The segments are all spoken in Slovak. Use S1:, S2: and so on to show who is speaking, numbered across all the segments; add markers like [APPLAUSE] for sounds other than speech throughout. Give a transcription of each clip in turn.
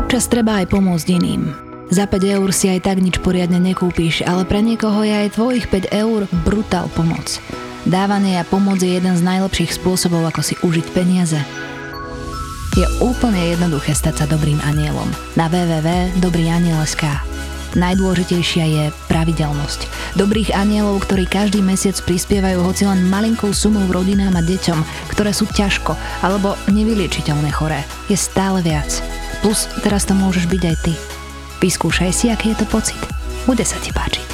S1: Občas treba aj pomôcť iným. Za 5 eur si aj tak nič poriadne nekúpíš, ale pre niekoho je aj tvojich 5 eur brutál pomoc. Dávanie a pomoc je jeden z najlepších spôsobov, ako si užiť peniaze. Je úplne jednoduché stať sa dobrým anielom. Na www.dobrýaniel.sk Najdôležitejšia je pravidelnosť. Dobrých anielov, ktorí každý mesiac prispievajú hoci len malinkou sumou rodinám a deťom, ktoré sú ťažko alebo nevyliečiteľné choré, je stále viac. Plus teraz to môžeš byť aj ty. Vyskúšaj si, aký je to pocit. Bude sa ti páčiť.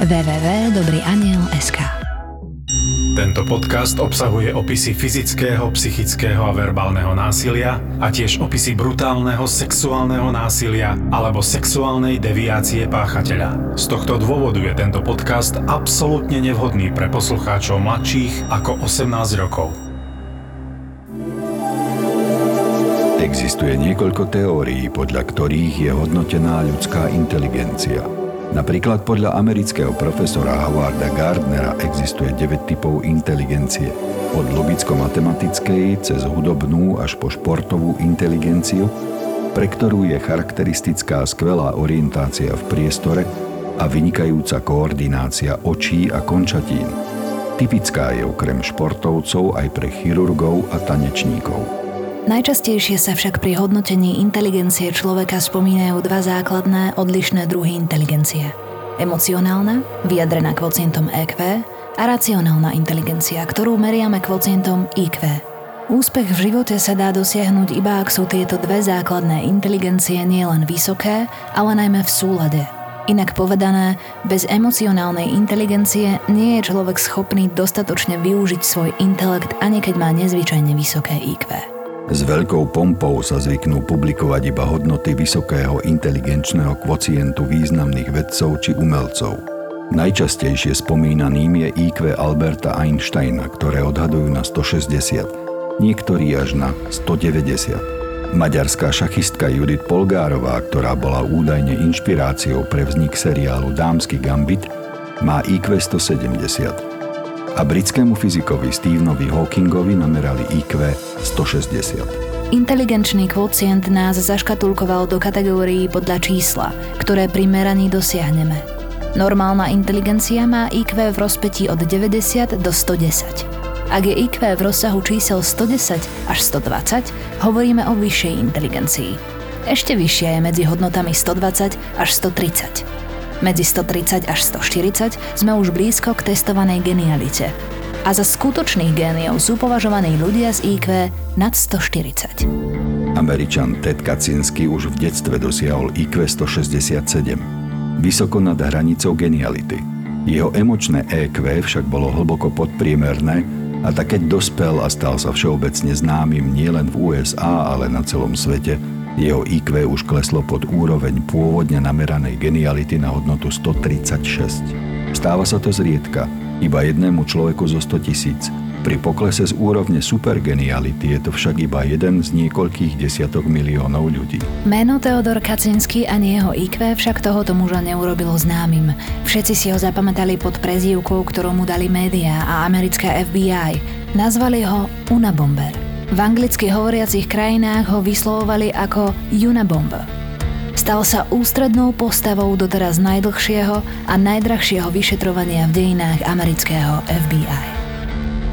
S1: www.dobrýaniel.sk
S2: Tento podcast obsahuje opisy fyzického, psychického a verbálneho násilia a tiež opisy brutálneho sexuálneho násilia alebo sexuálnej deviácie páchateľa. Z tohto dôvodu je tento podcast absolútne nevhodný pre poslucháčov mladších ako 18 rokov.
S3: Existuje niekoľko teórií, podľa ktorých je hodnotená ľudská inteligencia. Napríklad podľa amerického profesora Howarda Gardnera existuje 9 typov inteligencie. Od logicko-matematickej cez hudobnú až po športovú inteligenciu, pre ktorú je charakteristická skvelá orientácia v priestore a vynikajúca koordinácia očí a končatín. Typická je okrem športovcov aj pre chirurgov a tanečníkov.
S1: Najčastejšie sa však pri hodnotení inteligencie človeka spomínajú dva základné odlišné druhy inteligencie. Emocionálna, vyjadrená kvocientom EQ, a racionálna inteligencia, ktorú meriame kvocientom IQ. Úspech v živote sa dá dosiahnuť iba ak sú tieto dve základné inteligencie nielen vysoké, ale najmä v súlade. Inak povedané, bez emocionálnej inteligencie nie je človek schopný dostatočne využiť svoj intelekt ani keď má nezvyčajne vysoké IQ.
S3: S veľkou pompou sa zvyknú publikovať iba hodnoty vysokého inteligenčného kvocientu významných vedcov či umelcov. Najčastejšie spomínaným je IQ Alberta Einsteina, ktoré odhadujú na 160, niektorí až na 190. Maďarská šachistka Judith Polgárová, ktorá bola údajne inšpiráciou pre vznik seriálu Dámsky gambit, má IQ 170 a britskému fyzikovi Stevenovi Hawkingovi namerali IQ 160.
S1: Inteligenčný kvocient nás zaškatulkoval do kategórií podľa čísla, ktoré pri meraní dosiahneme. Normálna inteligencia má IQ v rozpetí od 90 do 110. Ak je IQ v rozsahu čísel 110 až 120, hovoríme o vyššej inteligencii. Ešte vyššia je medzi hodnotami 120 až 130. Medzi 130 až 140 sme už blízko k testovanej genialite. A za skutočných géniov sú považovaní ľudia z IQ nad 140.
S3: Američan Ted Kaczynski už v detstve dosiahol IQ 167, vysoko nad hranicou geniality. Jeho emočné EQ však bolo hlboko podpriemerné a tak keď dospel a stal sa všeobecne známym nielen v USA, ale na celom svete, jeho IQ už kleslo pod úroveň pôvodne nameranej geniality na hodnotu 136. Stáva sa to zriedka, iba jednému človeku zo 100 tisíc. Pri poklese z úrovne supergeniality je to však iba jeden z niekoľkých desiatok miliónov ľudí.
S1: Meno Teodor Kacinsky ani jeho IQ však tohoto muža neurobilo známym. Všetci si ho zapamätali pod prezývkou, ktorú mu dali médiá a americká FBI. Nazvali ho Unabomber. V anglicky hovoriacich krajinách ho vyslovovali ako Unabomber. Stal sa ústrednou postavou doteraz najdlhšieho a najdrahšieho vyšetrovania v dejinách amerického FBI.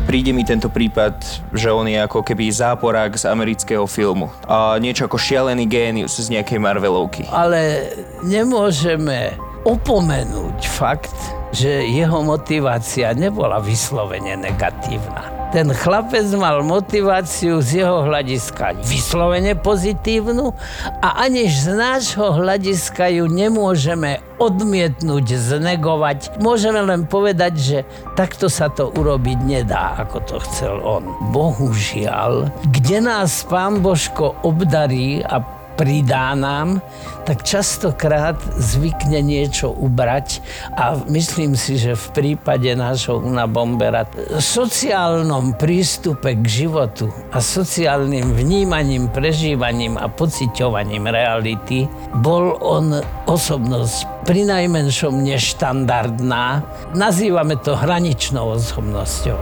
S4: Príde mi tento prípad, že on je ako keby záporák z amerického filmu. A niečo ako šialený génius z nejakej Marvelovky.
S5: Ale nemôžeme opomenúť fakt, že jeho motivácia nebola vyslovene negatívna ten chlapec mal motiváciu z jeho hľadiska vyslovene pozitívnu a ani z nášho hľadiska ju nemôžeme odmietnúť, znegovať. Môžeme len povedať, že takto sa to urobiť nedá, ako to chcel on. Bohužiaľ, kde nás pán Božko obdarí a pridá nám, tak častokrát zvykne niečo ubrať a myslím si, že v prípade nášho Una Bombera sociálnom prístupe k životu a sociálnym vnímaním, prežívaním a pociťovaním reality bol on osobnosť pri najmenšom neštandardná. Nazývame to hraničnou osobnosťou.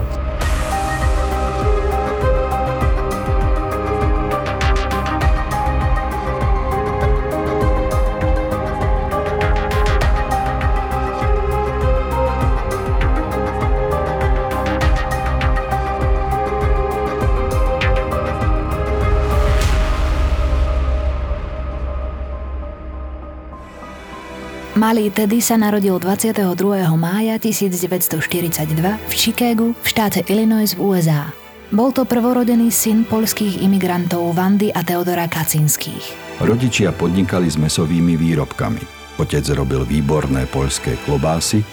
S1: Malý Teddy sa narodil 22. mája 1942 v Chicagu v štáte Illinois v USA. Bol to prvorodený syn polských imigrantov Vandy a Teodora Kacinských.
S3: Rodičia podnikali s mesovými výrobkami. Otec robil výborné poľské klobásy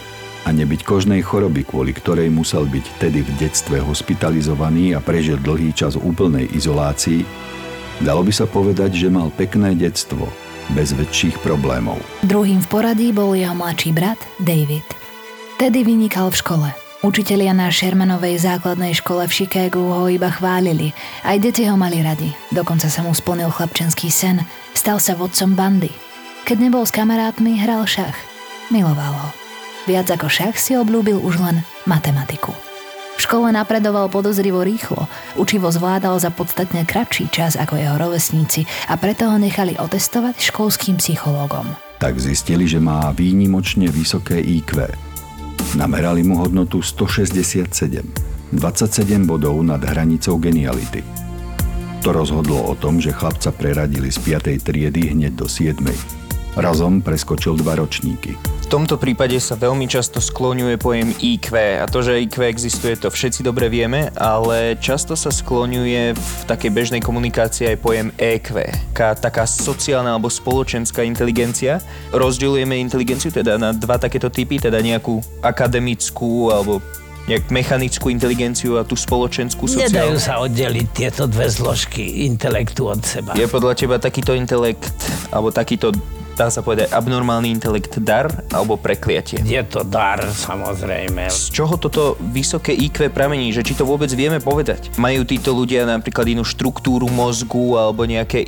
S3: a nebyť kožnej choroby, kvôli ktorej musel byť tedy v detstve hospitalizovaný a prežil dlhý čas úplnej izolácii, dalo by sa povedať, že mal pekné detstvo, bez väčších problémov.
S1: Druhým v poradí bol jeho mladší brat David. Teddy vynikal v škole – Učitelia na Shermanovej základnej škole v Chicagu ho iba chválili. Aj deti ho mali radi. Dokonca sa mu splnil chlapčenský sen. Stal sa vodcom bandy. Keď nebol s kamarátmi, hral šach. Miloval ho. Viac ako šach si obľúbil už len matematiku. V škole napredoval podozrivo rýchlo, učivo zvládal za podstatne kratší čas ako jeho rovesníci a preto ho nechali otestovať školským psychológom.
S3: Tak zistili, že má výnimočne vysoké IQ, Namerali mu hodnotu 167, 27 bodov nad hranicou geniality. To rozhodlo o tom, že chlapca preradili z 5. triedy hneď do 7. Razom preskočil dva ročníky.
S4: V tomto prípade sa veľmi často skloňuje pojem IQ a to, že IQ existuje, to všetci dobre vieme, ale často sa skloňuje v takej bežnej komunikácii aj pojem EQ, taká sociálna alebo spoločenská inteligencia. Rozdeľujeme inteligenciu teda na dva takéto typy, teda nejakú akademickú alebo nejak mechanickú inteligenciu a tú spoločenskú sociálnu.
S5: Nedajú sa oddeliť tieto dve zložky intelektu od seba.
S4: Je podľa teba takýto intelekt alebo takýto dá sa povedať, abnormálny intelekt dar alebo prekliatie?
S5: Je to dar, samozrejme.
S4: Z čoho toto vysoké IQ pramení? Že či to vôbec vieme povedať? Majú títo ľudia napríklad inú štruktúru mozgu alebo nejaké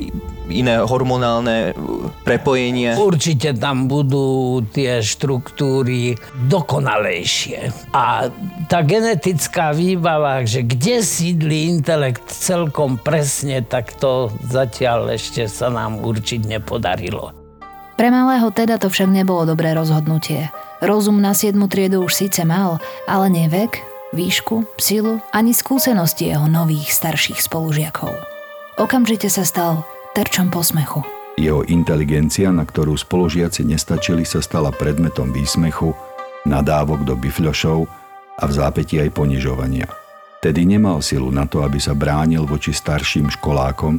S4: iné hormonálne prepojenia?
S5: Určite tam budú tie štruktúry dokonalejšie. A tá genetická výbava, že kde sídli intelekt celkom presne, tak to zatiaľ ešte sa nám určiť nepodarilo.
S1: Pre malého teda to však nebolo dobré rozhodnutie. Rozum na 7 triedu už síce mal, ale nie vek, výšku, silu ani skúsenosti jeho nových starších spolužiakov. Okamžite sa stal terčom posmechu.
S3: Jeho inteligencia, na ktorú spolužiaci nestačili, sa stala predmetom výsmechu, nadávok do bifľošov a v zápäti aj ponižovania. Tedy nemal silu na to, aby sa bránil voči starším školákom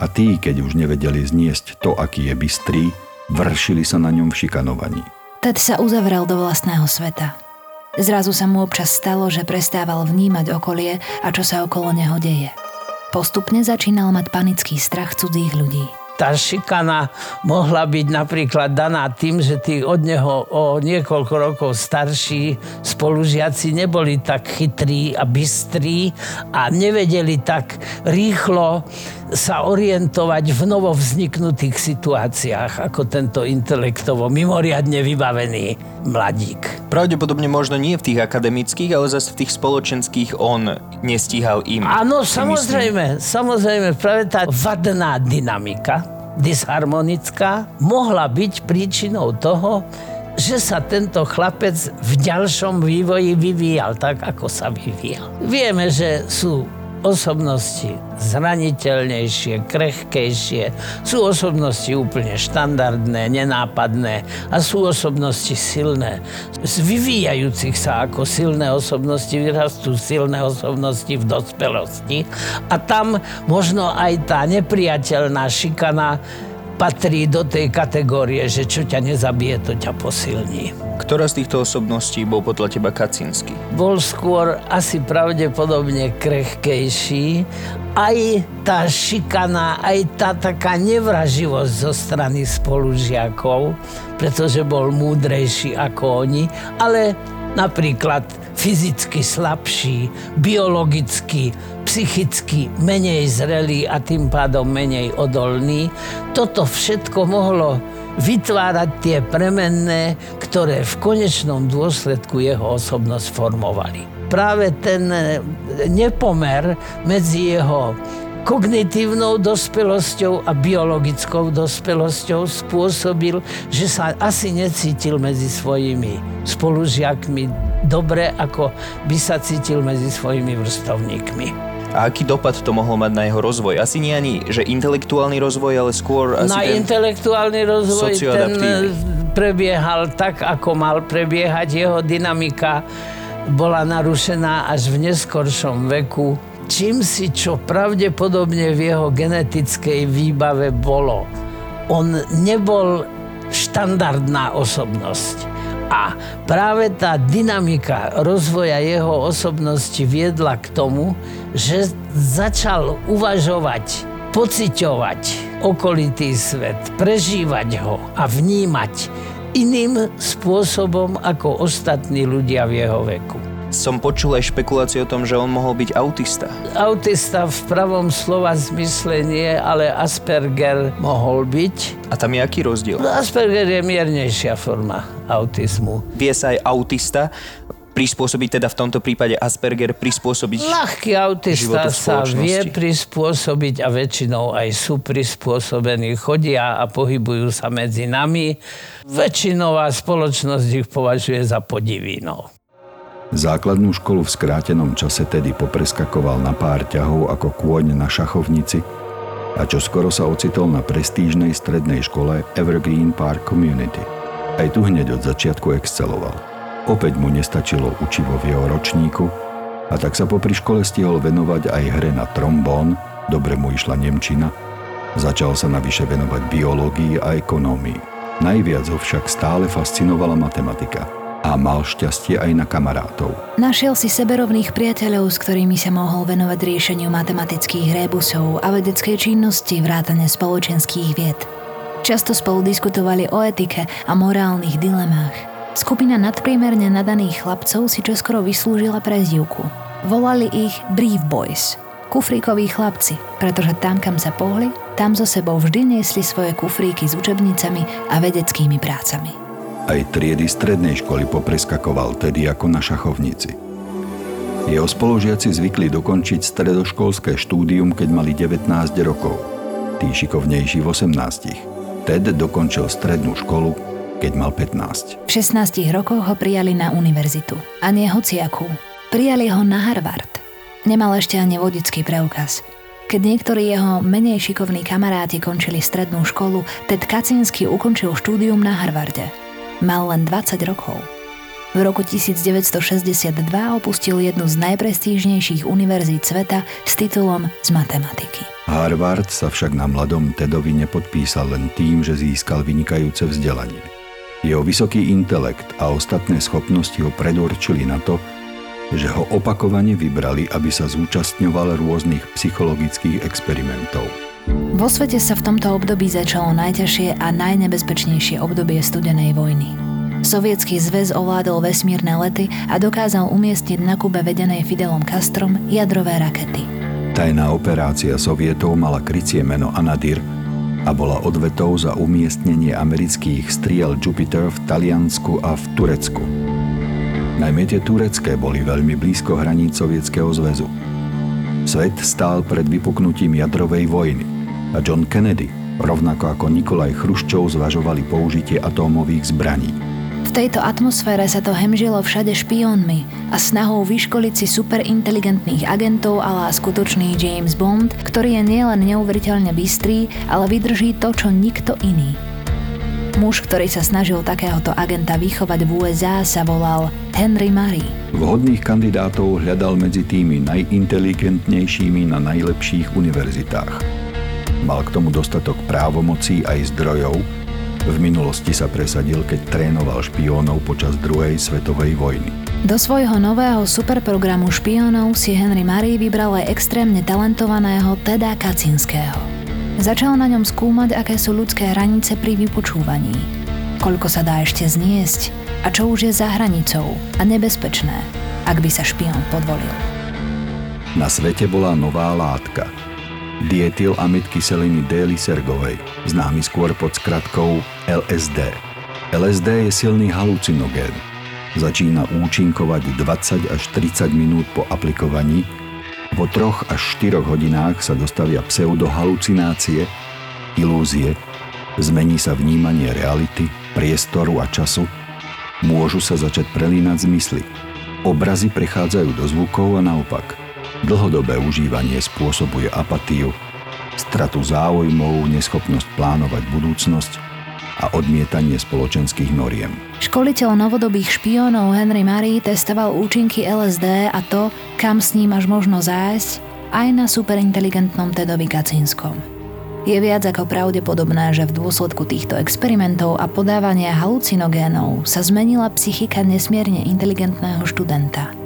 S3: a tí, keď už nevedeli zniesť to, aký je bystrý, Vršili sa na ňom v šikanovaní.
S1: Ted sa uzavrel do vlastného sveta. Zrazu sa mu občas stalo, že prestával vnímať okolie a čo sa okolo neho deje. Postupne začínal mať panický strach cudzích ľudí
S5: tá šikana mohla byť napríklad daná tým, že tí od neho o niekoľko rokov starší spolužiaci neboli tak chytrí a bystrí a nevedeli tak rýchlo sa orientovať v novovzniknutých situáciách ako tento intelektovo mimoriadne vybavený mladík.
S4: Pravdepodobne možno nie v tých akademických, ale zase v tých spoločenských on nestíhal im.
S5: Áno, samozrejme, samozrejme, práve tá vadná dynamika, disharmonická, mohla byť príčinou toho, že sa tento chlapec v ďalšom vývoji vyvíjal tak, ako sa vyvíjal. Vieme, že sú osobnosti zraniteľnejšie, krehkejšie, sú osobnosti úplne štandardné, nenápadné a sú osobnosti silné. Z vyvíjajúcich sa ako silné osobnosti vyrastú silné osobnosti v dospelosti a tam možno aj tá nepriateľná šikana patrí do tej kategórie, že čo ťa nezabije, to ťa posilní.
S4: Ktorá z týchto osobností bol podľa teba Kacinsky?
S5: Bol skôr asi pravdepodobne krehkejší. Aj tá šikana, aj tá taká nevraživosť zo strany spolužiakov, pretože bol múdrejší ako oni, ale napríklad fyzicky slabší, biologicky psychicky menej zrelý a tým pádom menej odolný. Toto všetko mohlo vytvárať tie premenné, ktoré v konečnom dôsledku jeho osobnosť formovali. Práve ten e, nepomer medzi jeho kognitívnou dospelosťou a biologickou dospelosťou spôsobil, že sa asi necítil medzi svojimi spolužiakmi dobre, ako by sa cítil medzi svojimi vrstovníkmi.
S4: A aký dopad to mohlo mať na jeho rozvoj? Asi nie ani, že intelektuálny rozvoj, ale skôr asi
S5: Na
S4: ten
S5: intelektuálny rozvoj ten neprebiehal tak, ako mal prebiehať. Jeho dynamika bola narušená až v neskoršom veku, čím si čo pravdepodobne v jeho genetickej výbave bolo. On nebol štandardná osobnosť. A práve tá dynamika rozvoja jeho osobnosti viedla k tomu, že začal uvažovať, pociťovať okolitý svet, prežívať ho a vnímať iným spôsobom ako ostatní ľudia v jeho veku.
S4: Som počul aj špekulácie o tom, že on mohol byť autista.
S5: Autista v pravom slova zmysle nie, ale Asperger mohol byť.
S4: A tam je aký rozdiel?
S5: Asperger je miernejšia forma autizmu.
S4: Vie sa aj autista prispôsobiť, teda v tomto prípade Asperger prispôsobiť
S5: Ľahký autista sa vie prispôsobiť a väčšinou aj sú prispôsobení, chodia a pohybujú sa medzi nami. Väčšinová spoločnosť ich považuje za podivínou.
S3: Základnú školu v skrátenom čase tedy popreskakoval na pár ťahov ako kôň na šachovnici a čo skoro sa ocitol na prestížnej strednej škole Evergreen Park Community. Aj tu hneď od začiatku exceloval. Opäť mu nestačilo učivo v jeho ročníku a tak sa popri škole stihol venovať aj hre na trombón, dobre mu išla Nemčina, začal sa navyše venovať biológii a ekonómii. Najviac ho však stále fascinovala matematika – a mal šťastie aj na kamarátov.
S1: Našiel si seberovných priateľov, s ktorými sa mohol venovať riešeniu matematických rébusov a vedeckej činnosti vrátane spoločenských vied. Často spolu diskutovali o etike a morálnych dilemách. Skupina nadpriemerne nadaných chlapcov si čoskoro vyslúžila prezivku. Volali ich Brief Boys, kufríkoví chlapci, pretože tam, kam sa pohli, tam so sebou vždy niesli svoje kufríky s učebnicami a vedeckými prácami.
S3: Aj triedy strednej školy popreskakoval tedy ako na šachovnici. Jeho spolužiaci zvykli dokončiť stredoškolské štúdium, keď mali 19 rokov. Tí šikovnejší v 18. Ted dokončil strednú školu, keď mal 15.
S1: V 16 rokoch ho prijali na univerzitu. A nie hociakú. Prijali ho na Harvard. Nemal ešte ani vodický preukaz. Keď niektorí jeho menej šikovní kamaráti končili strednú školu, Ted Kacinsky ukončil štúdium na Harvarde. Mal len 20 rokov. V roku 1962 opustil jednu z najprestížnejších univerzít sveta s titulom z matematiky.
S3: Harvard sa však na mladom Tedovi nepodpísal len tým, že získal vynikajúce vzdelanie. Jeho vysoký intelekt a ostatné schopnosti ho predurčili na to, že ho opakovane vybrali, aby sa zúčastňoval rôznych psychologických experimentov.
S1: Vo svete sa v tomto období začalo najťažšie a najnebezpečnejšie obdobie studenej vojny. Sovietský zväz ovládol vesmírne lety a dokázal umiestniť na Kube vedenej Fidelom Castrom jadrové rakety.
S3: Tajná operácia Sovietov mala krycie meno Anadir a bola odvetou za umiestnenie amerických striel Jupiter v Taliansku a v Turecku. Najmä tie turecké boli veľmi blízko hraníc Sovietskeho zväzu. Svet stál pred vypuknutím jadrovej vojny a John Kennedy, rovnako ako Nikolaj Chruščov, zvažovali použitie atómových zbraní.
S1: V tejto atmosfére sa to hemžilo všade špiónmi a snahou vyškoliť si superinteligentných agentov a skutočný James Bond, ktorý je nielen neuveriteľne bystrý, ale vydrží to, čo nikto iný. Muž, ktorý sa snažil takéhoto agenta vychovať v USA, sa volal Henry Murray.
S3: Vhodných kandidátov hľadal medzi tými najinteligentnejšími na najlepších univerzitách. Mal k tomu dostatok právomocí aj zdrojov. V minulosti sa presadil, keď trénoval špiónov počas druhej svetovej vojny.
S1: Do svojho nového superprogramu špiónov si Henry Murray vybral aj extrémne talentovaného Teda Kacinského. Začal na ňom skúmať, aké sú ľudské hranice pri vypočúvaní. Koľko sa dá ešte zniesť a čo už je za hranicou a nebezpečné, ak by sa špión podvolil.
S3: Na svete bola nová látka – amid kyseliny D-lysergovej, známy skôr pod skratkou LSD. LSD je silný halucinogén. Začína účinkovať 20 až 30 minút po aplikovaní. Po troch až 4 hodinách sa dostavia pseudohalucinácie, ilúzie, zmení sa vnímanie reality, priestoru a času, môžu sa začať prelínať zmysly. Obrazy prechádzajú do zvukov a naopak – Dlhodobé užívanie spôsobuje apatiu, stratu záujmov, neschopnosť plánovať budúcnosť a odmietanie spoločenských noriem.
S1: Školiteľ novodobých špiónov Henry Marie testoval účinky LSD a to, kam s ním až možno zájsť, aj na superinteligentnom Tedovi Kacínskom. Je viac ako pravdepodobné, že v dôsledku týchto experimentov a podávania halucinogénov sa zmenila psychika nesmierne inteligentného študenta.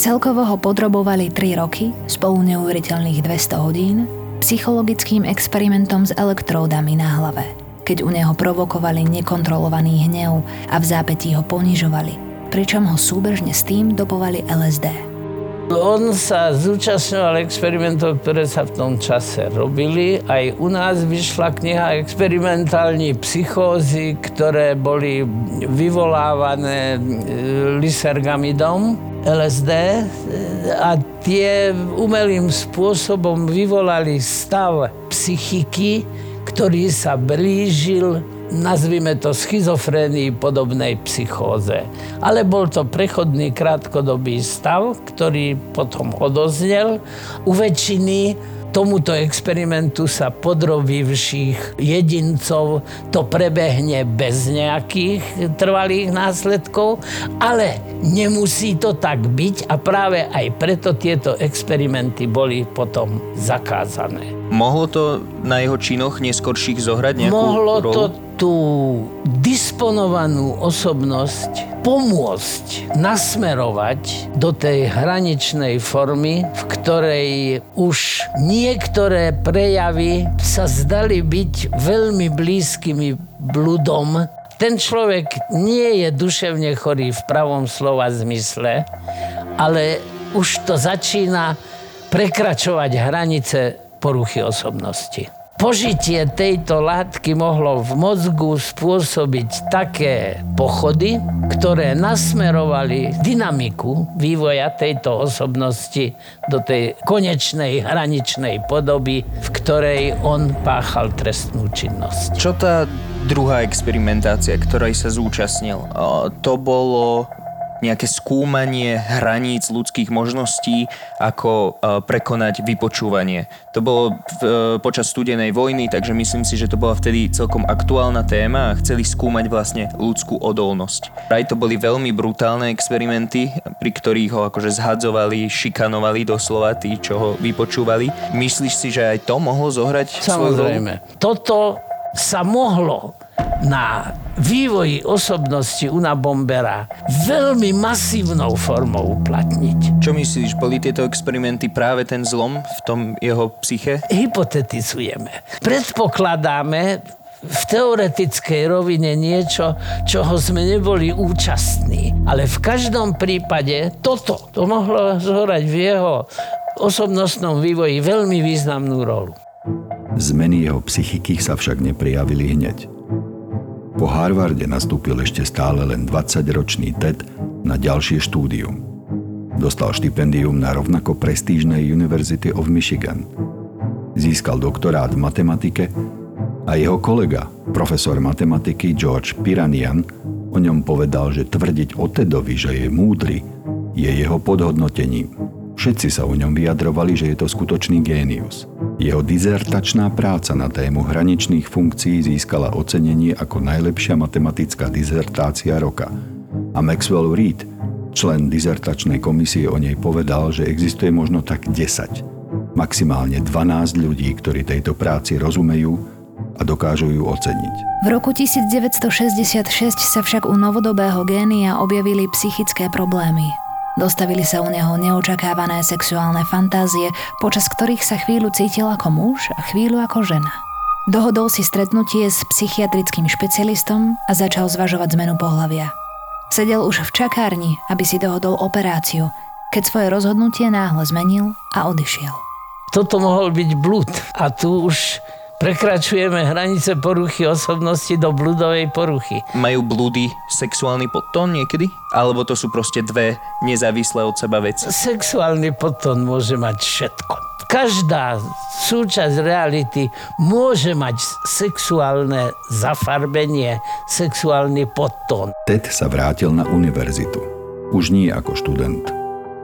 S1: Celkovo ho podrobovali 3 roky, spolu neuveriteľných 200 hodín, psychologickým experimentom s elektródami na hlave, keď u neho provokovali nekontrolovaný hnev a v zápätí ho ponižovali, pričom ho súbežne s tým dopovali LSD.
S5: On sa zúčastňoval experimentov, ktoré sa v tom čase robili. Aj u nás vyšla kniha experimentální psychózy, ktoré boli vyvolávané e, lysergamidom LSD a tie umelým spôsobom vyvolali stav psychiky, ktorý sa blížil nazvime to schizofrénii podobnej psychóze. Ale bol to prechodný krátkodobý stav, ktorý potom odoznel. U väčšiny tomuto experimentu sa podrobivších jedincov to prebehne bez nejakých trvalých následkov, ale nemusí to tak byť a práve aj preto tieto experimenty boli potom zakázané.
S4: Mohlo to na jeho činoch neskorších zohrať nejakú
S5: Mohlo
S4: rolu?
S5: to tú disponovanú osobnosť pomôcť nasmerovať do tej hraničnej formy, v ktorej už niektoré prejavy sa zdali byť veľmi blízkymi bludom. Ten človek nie je duševne chorý v pravom slova zmysle, ale už to začína prekračovať hranice poruchy osobnosti. Požitie tejto látky mohlo v mozgu spôsobiť také pochody, ktoré nasmerovali dynamiku vývoja tejto osobnosti do tej konečnej hraničnej podoby, v ktorej on páchal trestnú činnosť.
S4: Čo tá druhá experimentácia, ktorej sa zúčastnil, to bolo nejaké skúmanie hraníc ľudských možností, ako e, prekonať vypočúvanie. To bolo v, e, počas studenej vojny, takže myslím si, že to bola vtedy celkom aktuálna téma a chceli skúmať vlastne ľudskú odolnosť. Aj to boli veľmi brutálne experimenty, pri ktorých ho akože zhadzovali, šikanovali doslova tí, čo ho vypočúvali. Myslíš si, že aj to mohlo zohrať
S5: Samozrejme. Toto sa mohlo na vývoji osobnosti Una Bombera veľmi masívnou formou uplatniť.
S4: Čo myslíš, boli tieto experimenty práve ten zlom v tom jeho psyche?
S5: Hypotetizujeme. Predpokladáme v teoretickej rovine niečo, čoho sme neboli účastní. Ale v každom prípade toto to mohlo zhorať v jeho osobnostnom vývoji veľmi významnú rolu.
S3: Zmeny jeho psychiky sa však neprijavili hneď. Po Harvarde nastúpil ešte stále len 20-ročný Ted na ďalšie štúdium. Dostal štipendium na rovnako prestížnej University of Michigan. Získal doktorát v matematike a jeho kolega, profesor matematiky George Piranian, o ňom povedal, že tvrdiť o Tedovi, že je múdry, je jeho podhodnotením. Všetci sa o ňom vyjadrovali, že je to skutočný génius. Jeho dizertačná práca na tému hraničných funkcií získala ocenenie ako najlepšia matematická dizertácia roka. A Maxwell Reed, člen dizertačnej komisie o nej povedal, že existuje možno tak 10, maximálne 12 ľudí, ktorí tejto práci rozumejú a dokážu ju oceniť.
S1: V roku 1966 sa však u novodobého génia objavili psychické problémy. Dostavili sa u neho neočakávané sexuálne fantázie, počas ktorých sa chvíľu cítil ako muž a chvíľu ako žena. Dohodol si stretnutie s psychiatrickým špecialistom a začal zvažovať zmenu pohľavia. Sedel už v čakárni, aby si dohodol operáciu, keď svoje rozhodnutie náhle zmenil a odišiel.
S5: Toto mohol byť blúd a tu už prekračujeme hranice poruchy osobnosti do bludovej poruchy.
S4: Majú blúdy sexuálny podtón niekedy? Alebo to sú proste dve nezávislé od seba veci?
S5: Sexuálny podtón môže mať všetko. Každá súčasť reality môže mať sexuálne zafarbenie, sexuálny podtón.
S3: Ted sa vrátil na univerzitu. Už nie ako študent.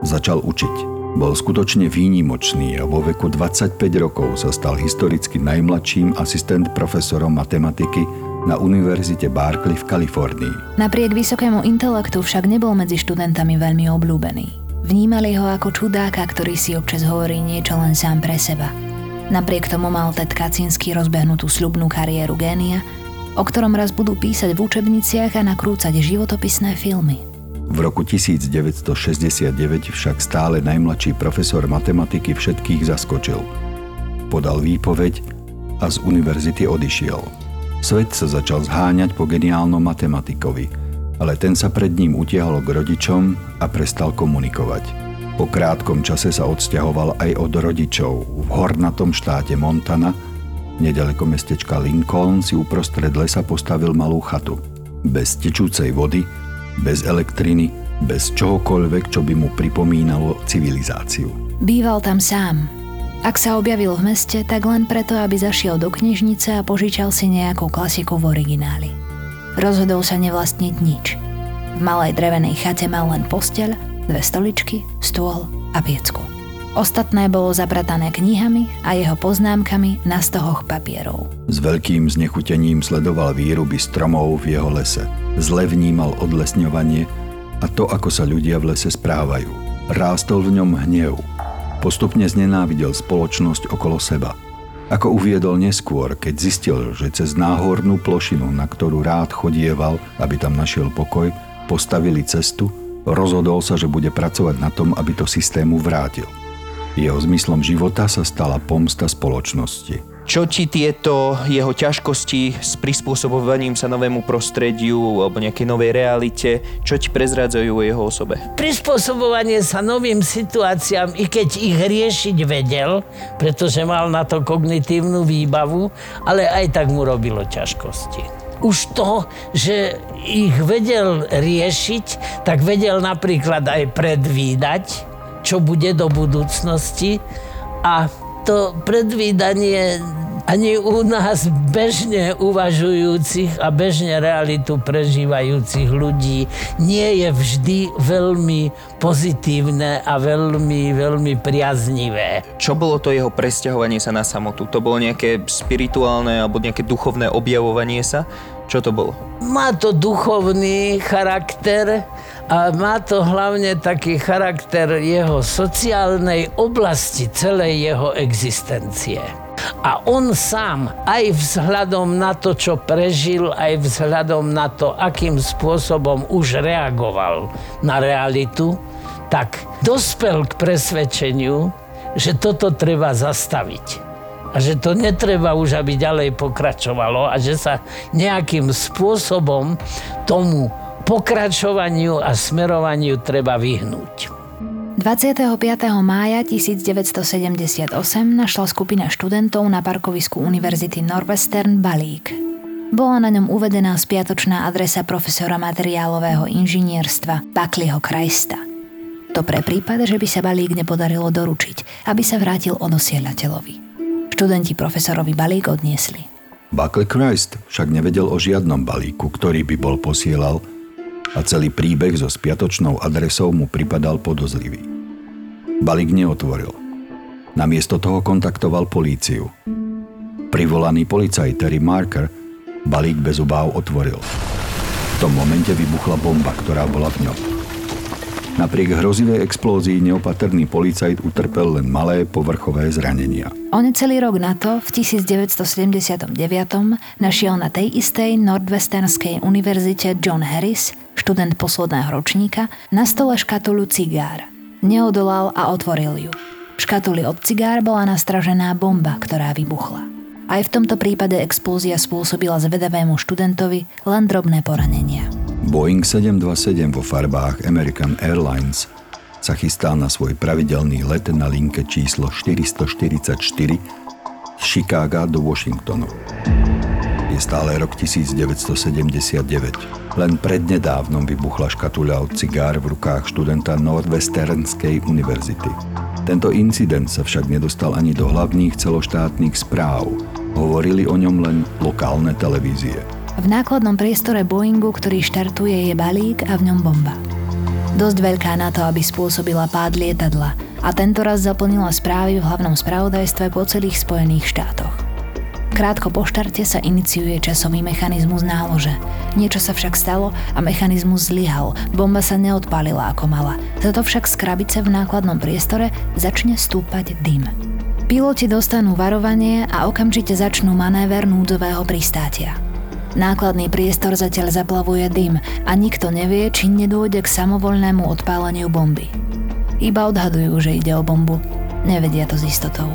S3: Začal učiť. Bol skutočne výnimočný a vo veku 25 rokov sa stal historicky najmladším asistent profesorom matematiky na Univerzite Berkeley v Kalifornii.
S1: Napriek vysokému intelektu však nebol medzi študentami veľmi obľúbený. Vnímali ho ako čudáka, ktorý si občas hovorí niečo len sám pre seba. Napriek tomu mal Ted Kaczynski rozbehnutú sľubnú kariéru génia, o ktorom raz budú písať v učebniciach a nakrúcať životopisné filmy.
S3: V roku 1969 však stále najmladší profesor matematiky všetkých zaskočil. Podal výpoveď a z univerzity odišiel. Svet sa začal zháňať po geniálnom matematikovi, ale ten sa pred ním utiahol k rodičom a prestal komunikovať. Po krátkom čase sa odsťahoval aj od rodičov. V hornatom štáte Montana, nedaleko mestečka Lincoln, si uprostred lesa postavil malú chatu. Bez tečúcej vody, bez elektriny, bez čohokoľvek, čo by mu pripomínalo civilizáciu.
S1: Býval tam sám. Ak sa objavil v meste, tak len preto, aby zašiel do knižnice a požičal si nejakú klasiku v origináli. Rozhodol sa nevlastniť nič. V malej drevenej chate mal len posteľ, dve stoličky, stôl a piecku. Ostatné bolo zapratané knihami a jeho poznámkami na stohoch papierov.
S3: S veľkým znechutením sledoval výruby stromov v jeho lese. Zle vnímal odlesňovanie a to, ako sa ľudia v lese správajú. Rástol v ňom hnev. Postupne znenávidel spoločnosť okolo seba. Ako uviedol neskôr, keď zistil, že cez náhornú plošinu, na ktorú rád chodieval, aby tam našiel pokoj, postavili cestu, rozhodol sa, že bude pracovať na tom, aby to systému vrátil. Jeho zmyslom života sa stala pomsta spoločnosti.
S4: Čo ti tieto jeho ťažkosti s prispôsobovaním sa novému prostrediu alebo nejakej novej realite, čo ti prezrádzajú o jeho osobe?
S5: Prispôsobovanie sa novým situáciám, i keď ich riešiť vedel, pretože mal na to kognitívnu výbavu, ale aj tak mu robilo ťažkosti už to, že ich vedel riešiť, tak vedel napríklad aj predvídať, čo bude do budúcnosti a to predvídanie ani u nás bežne uvažujúcich a bežne realitu prežívajúcich ľudí nie je vždy veľmi pozitívne a veľmi, veľmi priaznivé.
S4: Čo bolo to jeho presťahovanie sa na samotu? To bolo nejaké spirituálne alebo nejaké duchovné objavovanie sa? Čo to bolo?
S5: Má to duchovný charakter, a má to hlavne taký charakter jeho sociálnej oblasti, celej jeho existencie. A on sám, aj vzhľadom na to, čo prežil, aj vzhľadom na to, akým spôsobom už reagoval na realitu, tak dospel k presvedčeniu, že toto treba zastaviť a že to netreba už, aby ďalej pokračovalo a že sa nejakým spôsobom tomu pokračovaniu a smerovaniu treba vyhnúť.
S1: 25. mája 1978 našla skupina študentov na parkovisku Univerzity Northwestern balík. Bola na ňom uvedená spiatočná adresa profesora materiálového inžinierstva Buckleyho Krajsta. To pre prípad, že by sa balík nepodarilo doručiť, aby sa vrátil odosielateľovi. Študenti profesorovi balík odniesli.
S3: Buckley Christ však nevedel o žiadnom balíku, ktorý by bol posielal a celý príbeh so spiatočnou adresou mu pripadal podozrivý. Balík neotvoril. Namiesto toho kontaktoval políciu. Privolaný policajt Terry Marker balík bez obáv otvoril. V tom momente vybuchla bomba, ktorá bola v ňom. Napriek hrozivej explózii neopatrný policajt utrpel len malé povrchové zranenia.
S1: On celý rok na to, v 1979, našiel na tej istej Nordwesternskej univerzite John Harris, študent posledného ročníka, na stole škatulu cigár. Neodolal a otvoril ju. V škatuli od cigár bola nastražená bomba, ktorá vybuchla. Aj v tomto prípade explózia spôsobila zvedavému študentovi len drobné poranenia.
S3: Boeing 727 vo farbách American Airlines sa chystá na svoj pravidelný let na linke číslo 444 z Chicaga do Washingtonu. Je stále rok 1979. Len prednedávnom vybuchla škatuľa od cigár v rukách študenta Northwesternskej univerzity. Tento incident sa však nedostal ani do hlavných celoštátnych správ. Hovorili o ňom len lokálne televízie.
S1: V nákladnom priestore Boeingu, ktorý štartuje, je balík a v ňom bomba. Dosť veľká na to, aby spôsobila pád lietadla a tento raz zaplnila správy v hlavnom spravodajstve po celých Spojených štátoch. Krátko po štarte sa iniciuje časový mechanizmus nálože. Niečo sa však stalo a mechanizmus zlyhal. Bomba sa neodpálila ako mala. Za to však z krabice v nákladnom priestore začne stúpať dym. Piloti dostanú varovanie a okamžite začnú manéver núdzového pristátia. Nákladný priestor zatiaľ zaplavuje dym a nikto nevie, či nedôjde k samovolnému odpáleniu bomby. Iba odhadujú, že ide o bombu. Nevedia to s istotou.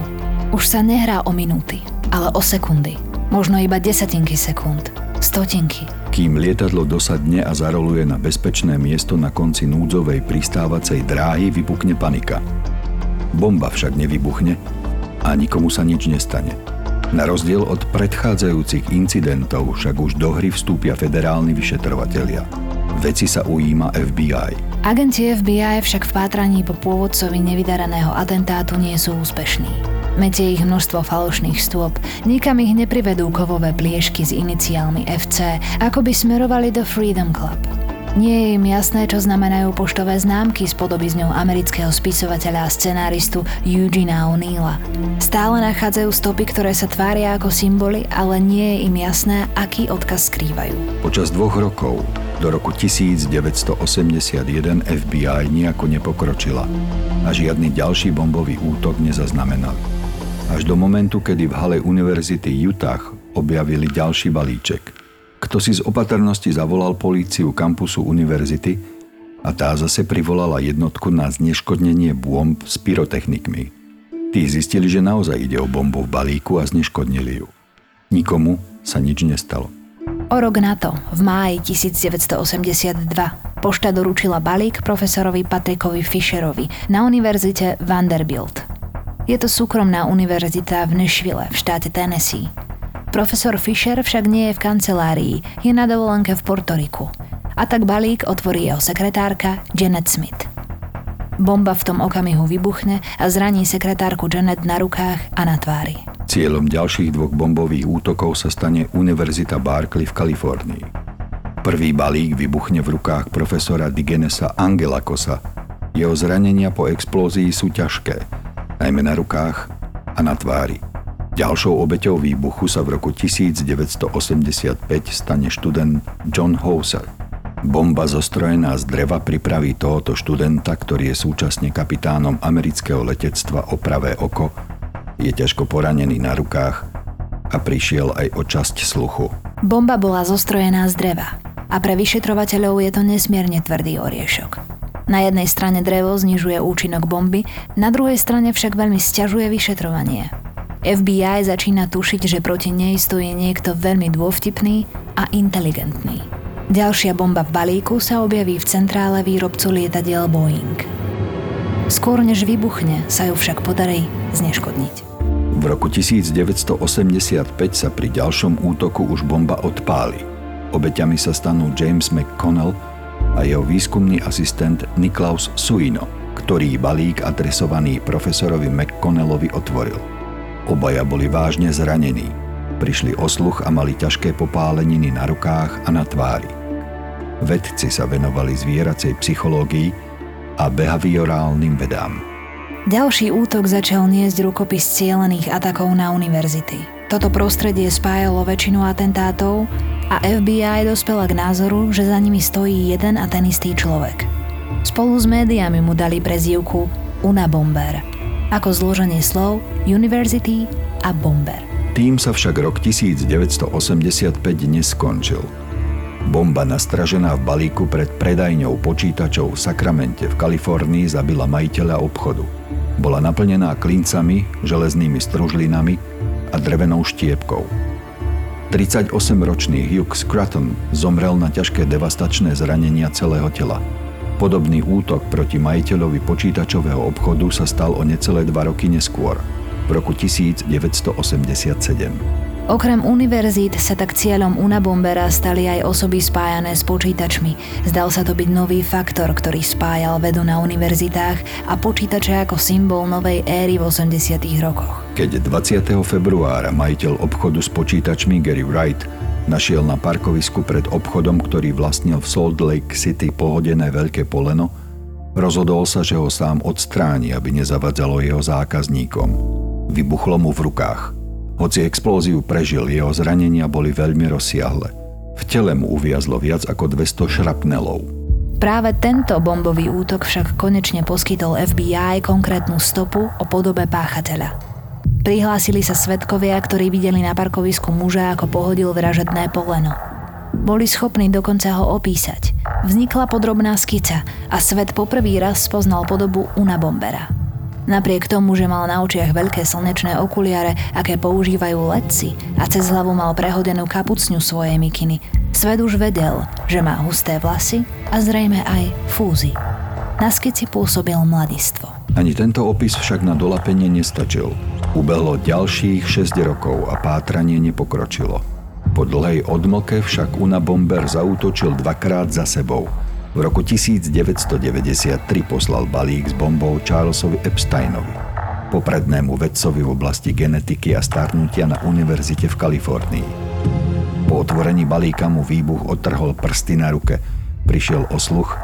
S1: Už sa nehrá o minúty, ale o sekundy. Možno iba desatinky sekúnd, stotinky.
S3: Kým lietadlo dosadne a zaroluje na bezpečné miesto na konci núdzovej pristávacej dráhy, vypukne panika. Bomba však nevybuchne a nikomu sa nič nestane. Na rozdiel od predchádzajúcich incidentov však už do hry vstúpia federálni vyšetrovatelia. Veci sa ujíma FBI.
S1: Agenti FBI však v pátraní po pôvodcovi nevydaraného atentátu nie sú úspešní. Medzi ich množstvo falošných stôp, nikam ich neprivedú kovové pliešky s iniciálmi FC, ako by smerovali do Freedom Club. Nie je im jasné, čo znamenajú poštové známky s podobizňou amerického spisovateľa a scenáristu Eugena O'Neilla. Stále nachádzajú stopy, ktoré sa tvária ako symboly, ale nie je im jasné, aký odkaz skrývajú.
S3: Počas dvoch rokov, do roku 1981, FBI nejako nepokročila a žiadny ďalší bombový útok nezaznamenali až do momentu, kedy v hale Univerzity Utah objavili ďalší balíček. Kto si z opatrnosti zavolal políciu kampusu univerzity a tá zase privolala jednotku na zneškodnenie bomb s pyrotechnikmi. Tí zistili, že naozaj ide o bombu v balíku a zneškodnili ju. Nikomu sa nič nestalo.
S1: O rok na to, v máji 1982, pošta doručila balík profesorovi Patrickovi Fisherovi na univerzite Vanderbilt. Je to súkromná univerzita v Nashville v štáte Tennessee. Profesor Fisher však nie je v kancelárii, je na dovolenke v Portoriku. A tak balík otvorí jeho sekretárka Janet Smith. Bomba v tom okamihu vybuchne a zraní sekretárku Janet na rukách a na tvári.
S3: Cieľom ďalších dvoch bombových útokov sa stane Univerzita Barkley v Kalifornii. Prvý balík vybuchne v rukách profesora Digenesa Angelakosa. Jeho zranenia po explózii sú ťažké, najmä na rukách a na tvári. Ďalšou obeťou výbuchu sa v roku 1985 stane študent John Houser. Bomba zostrojená z dreva pripraví tohoto študenta, ktorý je súčasne kapitánom amerického letectva o pravé oko, je ťažko poranený na rukách a prišiel aj o časť sluchu.
S1: Bomba bola zostrojená z dreva a pre vyšetrovateľov je to nesmierne tvrdý oriešok. Na jednej strane drevo znižuje účinok bomby, na druhej strane však veľmi stiažuje vyšetrovanie. FBI začína tušiť, že proti nej stojí niekto veľmi dôvtipný a inteligentný. Ďalšia bomba v balíku sa objaví v centrále výrobcu lietadiel Boeing. Skôr než vybuchne, sa ju však podarí zneškodniť.
S3: V roku 1985 sa pri ďalšom útoku už bomba odpáli. Obeťami sa stanú James McConnell, a jeho výskumný asistent Niklaus Suino, ktorý balík adresovaný profesorovi McConnellovi otvoril. Obaja boli vážne zranení. Prišli o sluch a mali ťažké popáleniny na rukách a na tvári. Vedci sa venovali zvieracej psychológii a behaviorálnym vedám.
S1: Ďalší útok začal niesť rukopis cielených atakov na univerzity. Toto prostredie spájalo väčšinu atentátov a FBI dospela k názoru, že za nimi stojí jeden a ten istý človek. Spolu s médiami mu dali prezývku Una Bomber, ako zloženie slov University a Bomber.
S3: Tým sa však rok 1985 neskončil. Bomba nastražená v balíku pred predajňou počítačov v Sakramente v Kalifornii zabila majiteľa obchodu. Bola naplnená klincami, železnými stružlinami a drevenou štiepkou. 38-ročný Hugh Scruton zomrel na ťažké devastačné zranenia celého tela. Podobný útok proti majiteľovi počítačového obchodu sa stal o necelé dva roky neskôr, v roku 1987.
S1: Okrem univerzít sa tak cieľom Unabombera stali aj osoby spájané s počítačmi. Zdal sa to byť nový faktor, ktorý spájal vedu na univerzitách a počítače ako symbol novej éry v 80. rokoch.
S3: Keď 20. februára majiteľ obchodu s počítačmi Gary Wright našiel na parkovisku pred obchodom, ktorý vlastnil v Salt Lake City pohodené veľké poleno, rozhodol sa, že ho sám odstráni, aby nezavadzalo jeho zákazníkom. Vybuchlo mu v rukách Hoci explóziu prežil, jeho zranenia boli veľmi rozsiahle. V tele mu uviazlo viac ako 200 šrapnelov.
S1: Práve tento bombový útok však konečne poskytol FBI konkrétnu stopu o podobe páchateľa. Prihlásili sa svetkovia, ktorí videli na parkovisku muža, ako pohodil vražedné poleno. Boli schopní dokonca ho opísať. Vznikla podrobná skica a svet poprvý raz spoznal podobu Una Bombera. Napriek tomu, že mal na očiach veľké slnečné okuliare, aké používajú letci a cez hlavu mal prehodenú kapucňu svojej mikiny, svet už vedel, že má husté vlasy a zrejme aj fúzy. Na skici pôsobil mladistvo.
S3: Ani tento opis však na dolapenie nestačil. Ubehlo ďalších 6 rokov a pátranie nepokročilo. Po dlhej odmlke však Una Bomber zautočil dvakrát za sebou. V roku 1993 poslal balík s bombou Charlesovi Epsteinovi, poprednému vedcovi v oblasti genetiky a starnutia na univerzite v Kalifornii. Po otvorení balíka mu výbuch odtrhol prsty na ruke, prišiel o sluch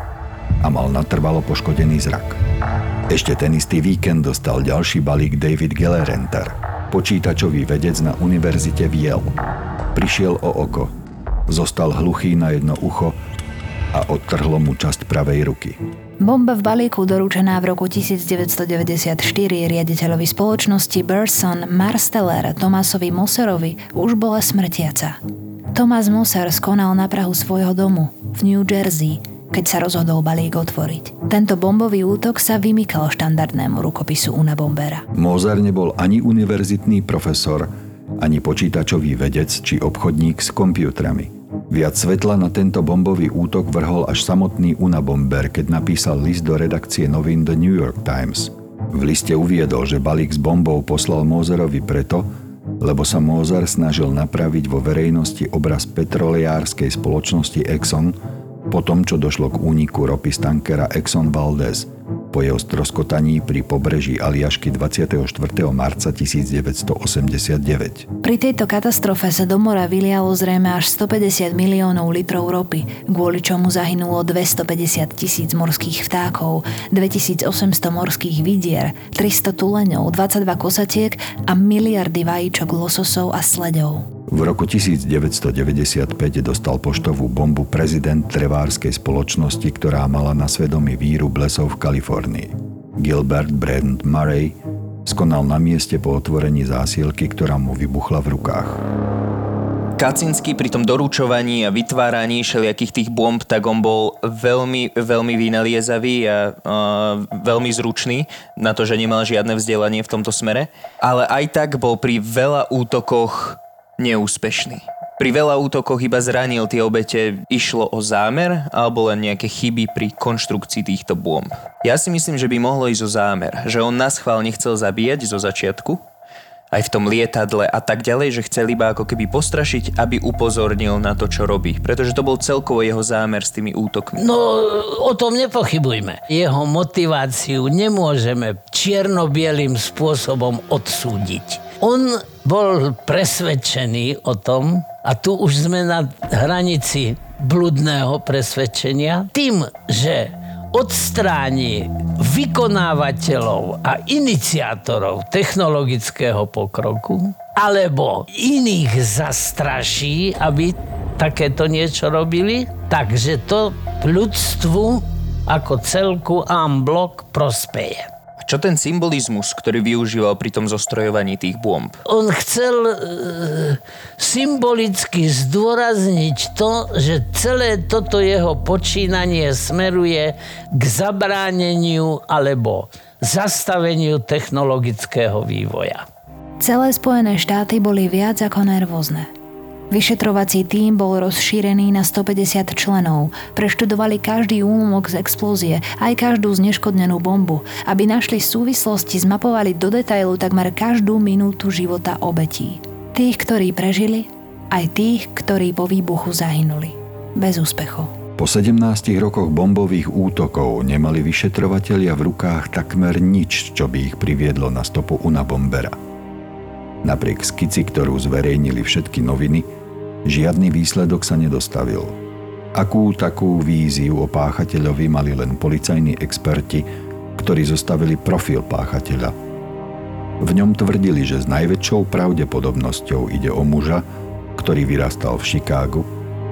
S3: a mal natrvalo poškodený zrak. Ešte ten istý víkend dostal ďalší balík David Gellerenter, počítačový vedec na univerzite v Yale prišiel o oko. Zostal hluchý na jedno ucho a odtrhlo mu časť pravej ruky.
S1: Bomba v balíku doručená v roku 1994 riaditeľovi spoločnosti Burson Marsteller Tomasovi Moserovi už bola smrtiaca. Thomas Moser skonal na Prahu svojho domu v New Jersey, keď sa rozhodol balík otvoriť. Tento bombový útok sa vymykal štandardnému rukopisu Una Bombera.
S3: Moser nebol ani univerzitný profesor, ani počítačový vedec či obchodník s kompútrami. Viac svetla na tento bombový útok vrhol až samotný Una Bomber, keď napísal list do redakcie novín The New York Times. V liste uviedol, že balík s bombou poslal Mozerovi preto, lebo sa Mozer snažil napraviť vo verejnosti obraz petroleárskej spoločnosti Exxon po tom, čo došlo k úniku ropy z tankera Exxon Valdez – po jeho stroskotaní pri pobreží Aliašky 24. marca 1989.
S1: Pri tejto katastrofe sa do mora vylialo zrejme až 150 miliónov litrov ropy, kvôli čomu zahynulo 250 tisíc morských vtákov, 2800 morských vidier, 300 tuleňov, 22 kosatiek a miliardy vajíčok lososov a sledov.
S3: V roku 1995 dostal poštovú bombu prezident trevárskej spoločnosti, ktorá mala na svedomí výrub lesov v Kalifornii. Gilbert Brand Murray skonal na mieste po otvorení zásielky, ktorá mu vybuchla v rukách.
S4: Kacinsky pri tom doručovaní a vytváraní všelijakých tých bomb, tak on bol veľmi, veľmi vynaliezavý a uh, veľmi zručný na to, že nemal žiadne vzdelanie v tomto smere. Ale aj tak bol pri veľa útokoch neúspešný. Pri veľa útokoch iba zranil tie obete, išlo o zámer alebo len nejaké chyby pri konštrukcii týchto bomb. Ja si myslím, že by mohlo ísť o zámer, že on nás chvál nechcel zabíjať zo začiatku, aj v tom lietadle a tak ďalej, že chcel iba ako keby postrašiť, aby upozornil na to, čo robí. Pretože to bol celkovo jeho zámer s tými útokmi.
S5: No, o tom nepochybujme. Jeho motiváciu nemôžeme čierno-bielým spôsobom odsúdiť. On bol presvedčený o tom, a tu už sme na hranici bludného presvedčenia, tým, že odstráni vykonávateľov a iniciátorov technologického pokroku, alebo iných zastraší, aby takéto niečo robili, takže to ľudstvu ako celku blok prospeje.
S4: Čo ten symbolizmus, ktorý využíval pri tom zostrojovaní tých bomb?
S5: On chcel e, symbolicky zdôrazniť to, že celé toto jeho počínanie smeruje k zabráneniu alebo zastaveniu technologického vývoja.
S1: Celé Spojené štáty boli viac ako nervózne. Vyšetrovací tím bol rozšírený na 150 členov. Preštudovali každý úmok z explózie, aj každú zneškodnenú bombu, aby našli súvislosti, zmapovali do detailu takmer každú minútu života obetí. Tých, ktorí prežili, aj tých, ktorí po výbuchu zahynuli. Bez úspechov.
S3: Po 17 rokoch bombových útokov nemali vyšetrovatelia v rukách takmer nič, čo by ich priviedlo na stopu Una Bombera. Napriek skici, ktorú zverejnili všetky noviny, Žiadny výsledok sa nedostavil. Akú takú víziu o páchateľovi mali len policajní experti, ktorí zostavili profil páchateľa. V ňom tvrdili, že s najväčšou pravdepodobnosťou ide o muža, ktorý vyrastal v Chicagu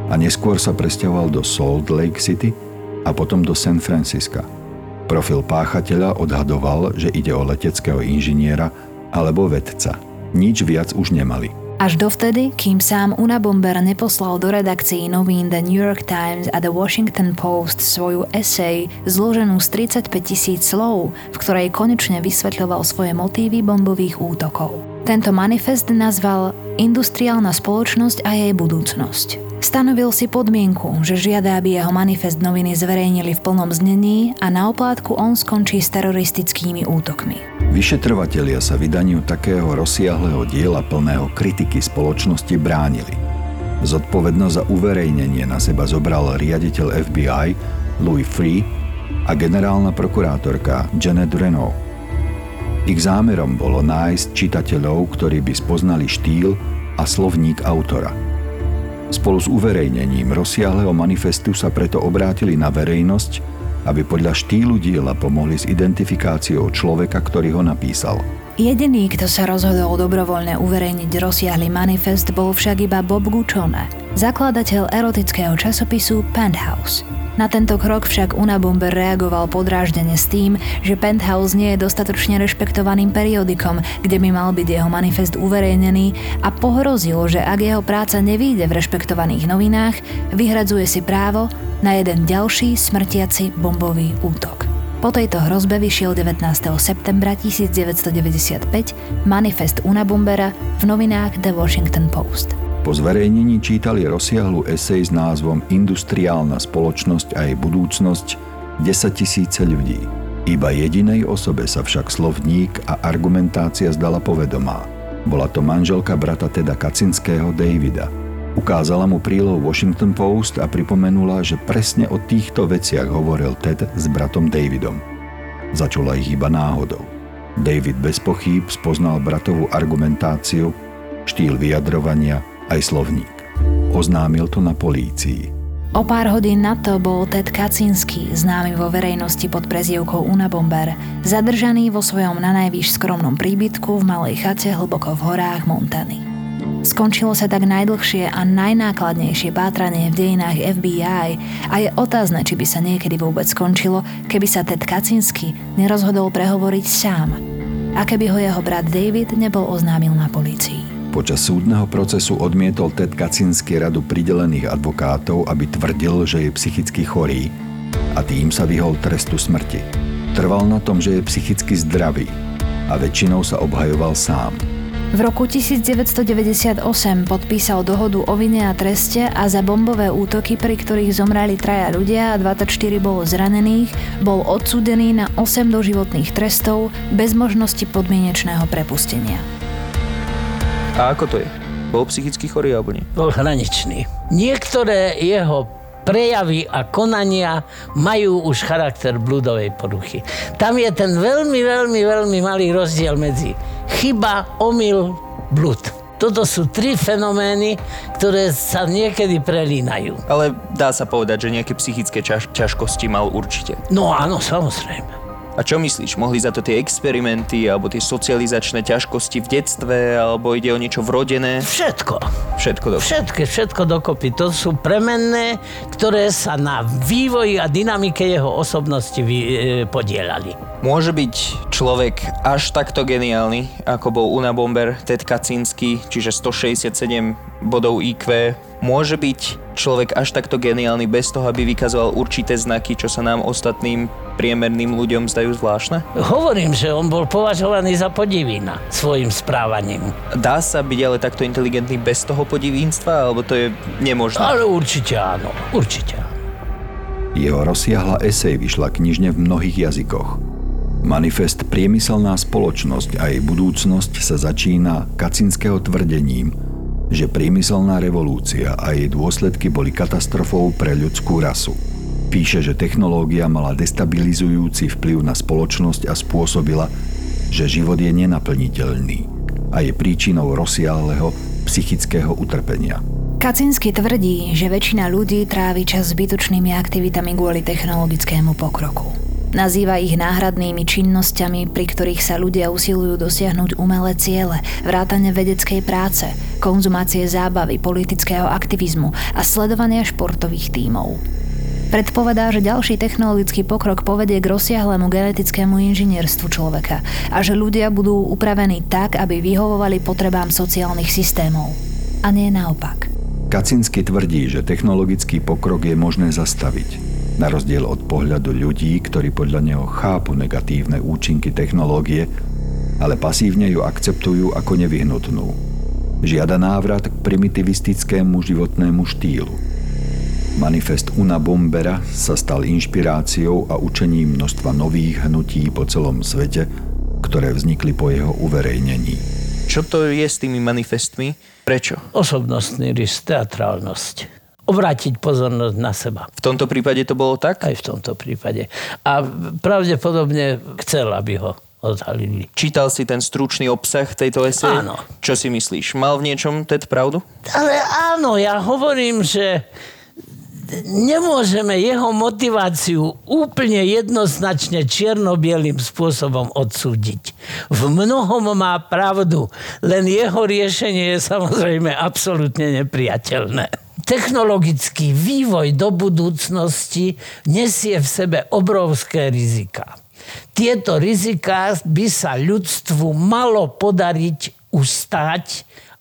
S3: a neskôr sa presťahoval do Salt Lake City a potom do San Francisca. Profil páchateľa odhadoval, že ide o leteckého inžiniera alebo vedca. Nič viac už nemali.
S1: Až dovtedy, kým sám Una Bomber neposlal do redakcií novín The New York Times a The Washington Post svoju esej zloženú z 35 tisíc slov, v ktorej konečne vysvetľoval svoje motívy bombových útokov. Tento manifest nazval Industriálna spoločnosť a jej budúcnosť. Stanovil si podmienku, že žiada, aby jeho manifest noviny zverejnili v plnom znení a na oplátku on skončí s teroristickými útokmi.
S3: Vyšetrovatelia sa vydaniu takého rozsiahleho diela plného kritiky spoločnosti bránili. Zodpovednosť za uverejnenie na seba zobral riaditeľ FBI Louis Free a generálna prokurátorka Janet Renault. Ich zámerom bolo nájsť čitateľov, ktorí by spoznali štýl a slovník autora – Spolu s uverejnením rozsiahleho manifestu sa preto obrátili na verejnosť, aby podľa štýlu diela pomohli s identifikáciou človeka, ktorý ho napísal.
S1: Jediný, kto sa rozhodol dobrovoľne uverejniť rozsiahly manifest, bol však iba Bob Guccione, zakladateľ erotického časopisu Penthouse. Na tento krok však Unabomber reagoval podráždene s tým, že Penthouse nie je dostatočne rešpektovaným periodikom, kde by mal byť jeho manifest uverejnený a pohrozil, že ak jeho práca nevíde v rešpektovaných novinách, vyhradzuje si právo na jeden ďalší smrtiaci bombový útok. Po tejto hrozbe vyšiel 19. septembra 1995 manifest Unabombera v novinách The Washington Post.
S3: Po zverejnení čítali rozsiahlu esej s názvom Industriálna spoločnosť a jej budúcnosť 10 tisíce ľudí. Iba jedinej osobe sa však slovník a argumentácia zdala povedomá. Bola to manželka brata Teda Kacinského Davida. Ukázala mu prílohu Washington Post a pripomenula, že presne o týchto veciach hovoril Ted s bratom Davidom. Začula ich iba náhodou. David bez pochýb spoznal bratovú argumentáciu, štýl vyjadrovania aj slovník. Oznámil to na polícii.
S1: O pár hodín na to bol Ted Kacinský, známy vo verejnosti pod prezývkou Unabomber, zadržaný vo svojom nanajvýš skromnom príbytku v malej chate hlboko v horách Montany. Skončilo sa tak najdlhšie a najnákladnejšie pátranie v dejinách FBI a je otázne, či by sa niekedy vôbec skončilo, keby sa Ted Kacinský nerozhodol prehovoriť sám a keby ho jeho brat David nebol oznámil na polícii.
S3: Počas súdneho procesu odmietol Ted Kacinský radu pridelených advokátov, aby tvrdil, že je psychicky chorý a tým sa vyhol trestu smrti. Trval na tom, že je psychicky zdravý a väčšinou sa obhajoval sám.
S1: V roku 1998 podpísal dohodu o vine a treste a za bombové útoky, pri ktorých zomrali traja ľudia a 24 bolo zranených, bol odsúdený na 8 doživotných trestov bez možnosti podmienečného prepustenia.
S4: A ako to je? Bol psychicky chorý alebo nie?
S5: Bol hraničný. Niektoré jeho prejavy a konania majú už charakter bludovej poruchy. Tam je ten veľmi, veľmi, veľmi malý rozdiel medzi chyba, omyl, blud. Toto sú tri fenomény, ktoré sa niekedy prelínajú.
S4: Ale dá sa povedať, že nejaké psychické ťaž- ťažkosti mal určite.
S5: No áno, samozrejme.
S4: A čo myslíš, mohli za to tie experimenty alebo tie socializačné ťažkosti v detstve alebo ide o niečo vrodené?
S5: Všetko.
S4: Všetko dokopy.
S5: Všetko, všetko dokopy. To sú premenné, ktoré sa na vývoji a dynamike jeho osobnosti vy, e, podielali.
S4: Môže byť človek až takto geniálny, ako bol Una Bomber, Ted Kaczynski, čiže 167 bodov IQ. Môže byť človek až takto geniálny bez toho, aby vykazoval určité znaky, čo sa nám ostatným priemerným ľuďom zdajú zvláštne?
S5: Hovorím, že on bol považovaný za podivína svojim správaním.
S4: Dá sa byť ale takto inteligentný bez toho podivínstva, alebo to je nemožné?
S5: Ale určite áno, určite áno.
S3: Jeho rozsiahla esej vyšla knižne v mnohých jazykoch. Manifest Priemyselná spoločnosť a jej budúcnosť sa začína kacinského tvrdením, že priemyselná revolúcia a jej dôsledky boli katastrofou pre ľudskú rasu. Píše, že technológia mala destabilizujúci vplyv na spoločnosť a spôsobila, že život je nenaplniteľný a je príčinou rozsiahleho psychického utrpenia.
S1: Kacinsky tvrdí, že väčšina ľudí trávi čas zbytočnými aktivitami kvôli technologickému pokroku. Nazýva ich náhradnými činnosťami, pri ktorých sa ľudia usilujú dosiahnuť umelé ciele, vrátane vedeckej práce, konzumácie zábavy, politického aktivizmu a sledovania športových tímov. Predpovedá, že ďalší technologický pokrok povedie k rozsiahlému genetickému inžinierstvu človeka a že ľudia budú upravení tak, aby vyhovovali potrebám sociálnych systémov. A nie naopak.
S3: Kacinsky tvrdí, že technologický pokrok je možné zastaviť, na rozdiel od pohľadu ľudí, ktorí podľa neho chápu negatívne účinky technológie, ale pasívne ju akceptujú ako nevyhnutnú. Žiada návrat k primitivistickému životnému štýlu. Manifest Una Bombera sa stal inšpiráciou a učením množstva nových hnutí po celom svete, ktoré vznikli po jeho uverejnení.
S4: Čo to je s tými manifestmi? Prečo?
S5: Osobnostný rys, teatrálnosť obrátiť pozornosť na seba.
S4: V tomto prípade to bolo tak?
S5: Aj v tomto prípade. A pravdepodobne chcel, aby ho odhalili.
S4: Čítal si ten stručný obsah tejto eseje?
S5: Áno.
S4: Čo si myslíš? Mal v niečom Ted pravdu?
S5: Ale áno, ja hovorím, že nemôžeme jeho motiváciu úplne jednoznačne čierno-bielým spôsobom odsúdiť. V mnohom má pravdu, len jeho riešenie je samozrejme absolútne nepriateľné technologický vývoj do budúcnosti nesie v sebe obrovské rizika. Tieto rizika by sa ľudstvu malo podariť ustať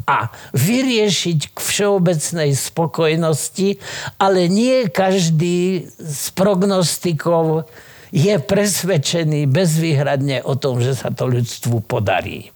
S5: a vyriešiť k všeobecnej spokojnosti, ale nie každý z prognostikov je presvedčený bezvýhradne o tom, že sa to ľudstvu podarí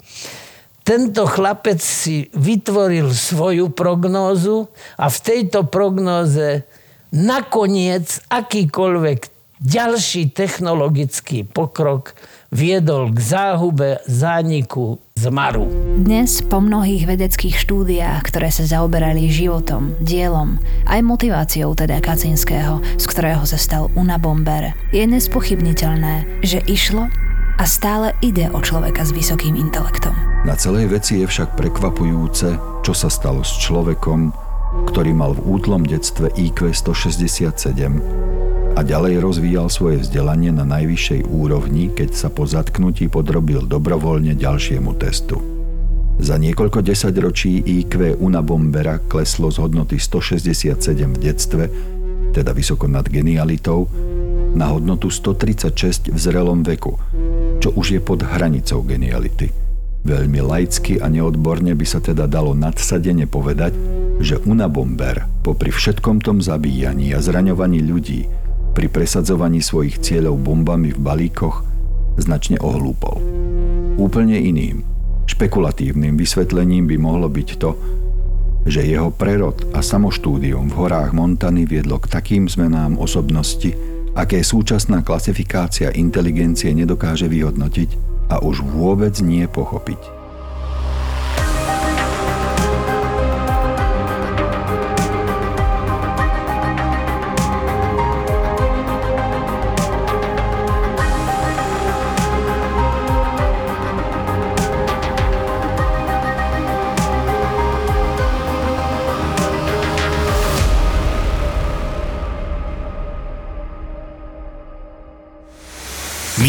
S5: tento chlapec si vytvoril svoju prognózu a v tejto prognóze nakoniec akýkoľvek ďalší technologický pokrok viedol k záhube, zániku, zmaru.
S1: Dnes po mnohých vedeckých štúdiách, ktoré sa zaoberali životom, dielom, aj motiváciou teda Kacinského, z ktorého sa stal Unabomber, je nespochybniteľné, že išlo a stále ide o človeka s vysokým intelektom.
S3: Na celej veci je však prekvapujúce, čo sa stalo s človekom, ktorý mal v útlom detstve IQ 167 a ďalej rozvíjal svoje vzdelanie na najvyššej úrovni, keď sa po zatknutí podrobil dobrovoľne ďalšiemu testu. Za niekoľko desaťročí IQ Una Bombera kleslo z hodnoty 167 v detstve, teda vysoko nad genialitou, na hodnotu 136 v zrelom veku, čo už je pod hranicou geniality. Veľmi laicky a neodborne by sa teda dalo nadsadene povedať, že Unabomber popri všetkom tom zabíjaní a zraňovaní ľudí pri presadzovaní svojich cieľov bombami v balíkoch značne ohlúpol. Úplne iným, špekulatívnym vysvetlením by mohlo byť to, že jeho prerod a samoštúdium v horách Montany viedlo k takým zmenám osobnosti, aké súčasná klasifikácia inteligencie nedokáže vyhodnotiť a už vôbec nie pochopiť.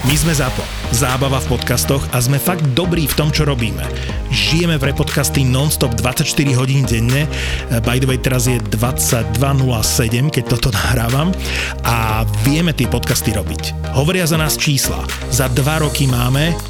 S6: My sme ZAPO, zábava v podcastoch a sme fakt dobrí v tom, čo robíme. Žijeme v repodcasty non-stop 24 hodín denne, by the way teraz je 22.07, keď toto [LAUGHS] nahrávam a vieme tie podcasty robiť. Hovoria za nás čísla. Za dva roky máme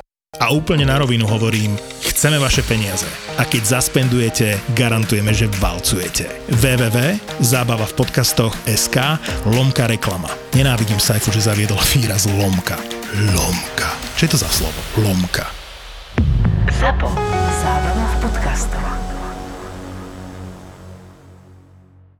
S6: A úplne na rovinu hovorím, chceme vaše peniaze. A keď zaspendujete, garantujeme, že valcujete. podcastoch SK lomka reklama. Nenávidím Saifu, že zaviedol výraz lomka. Lomka. Čo je to za slovo? Lomka.
S7: Zapo. Zábrná v podcastovách.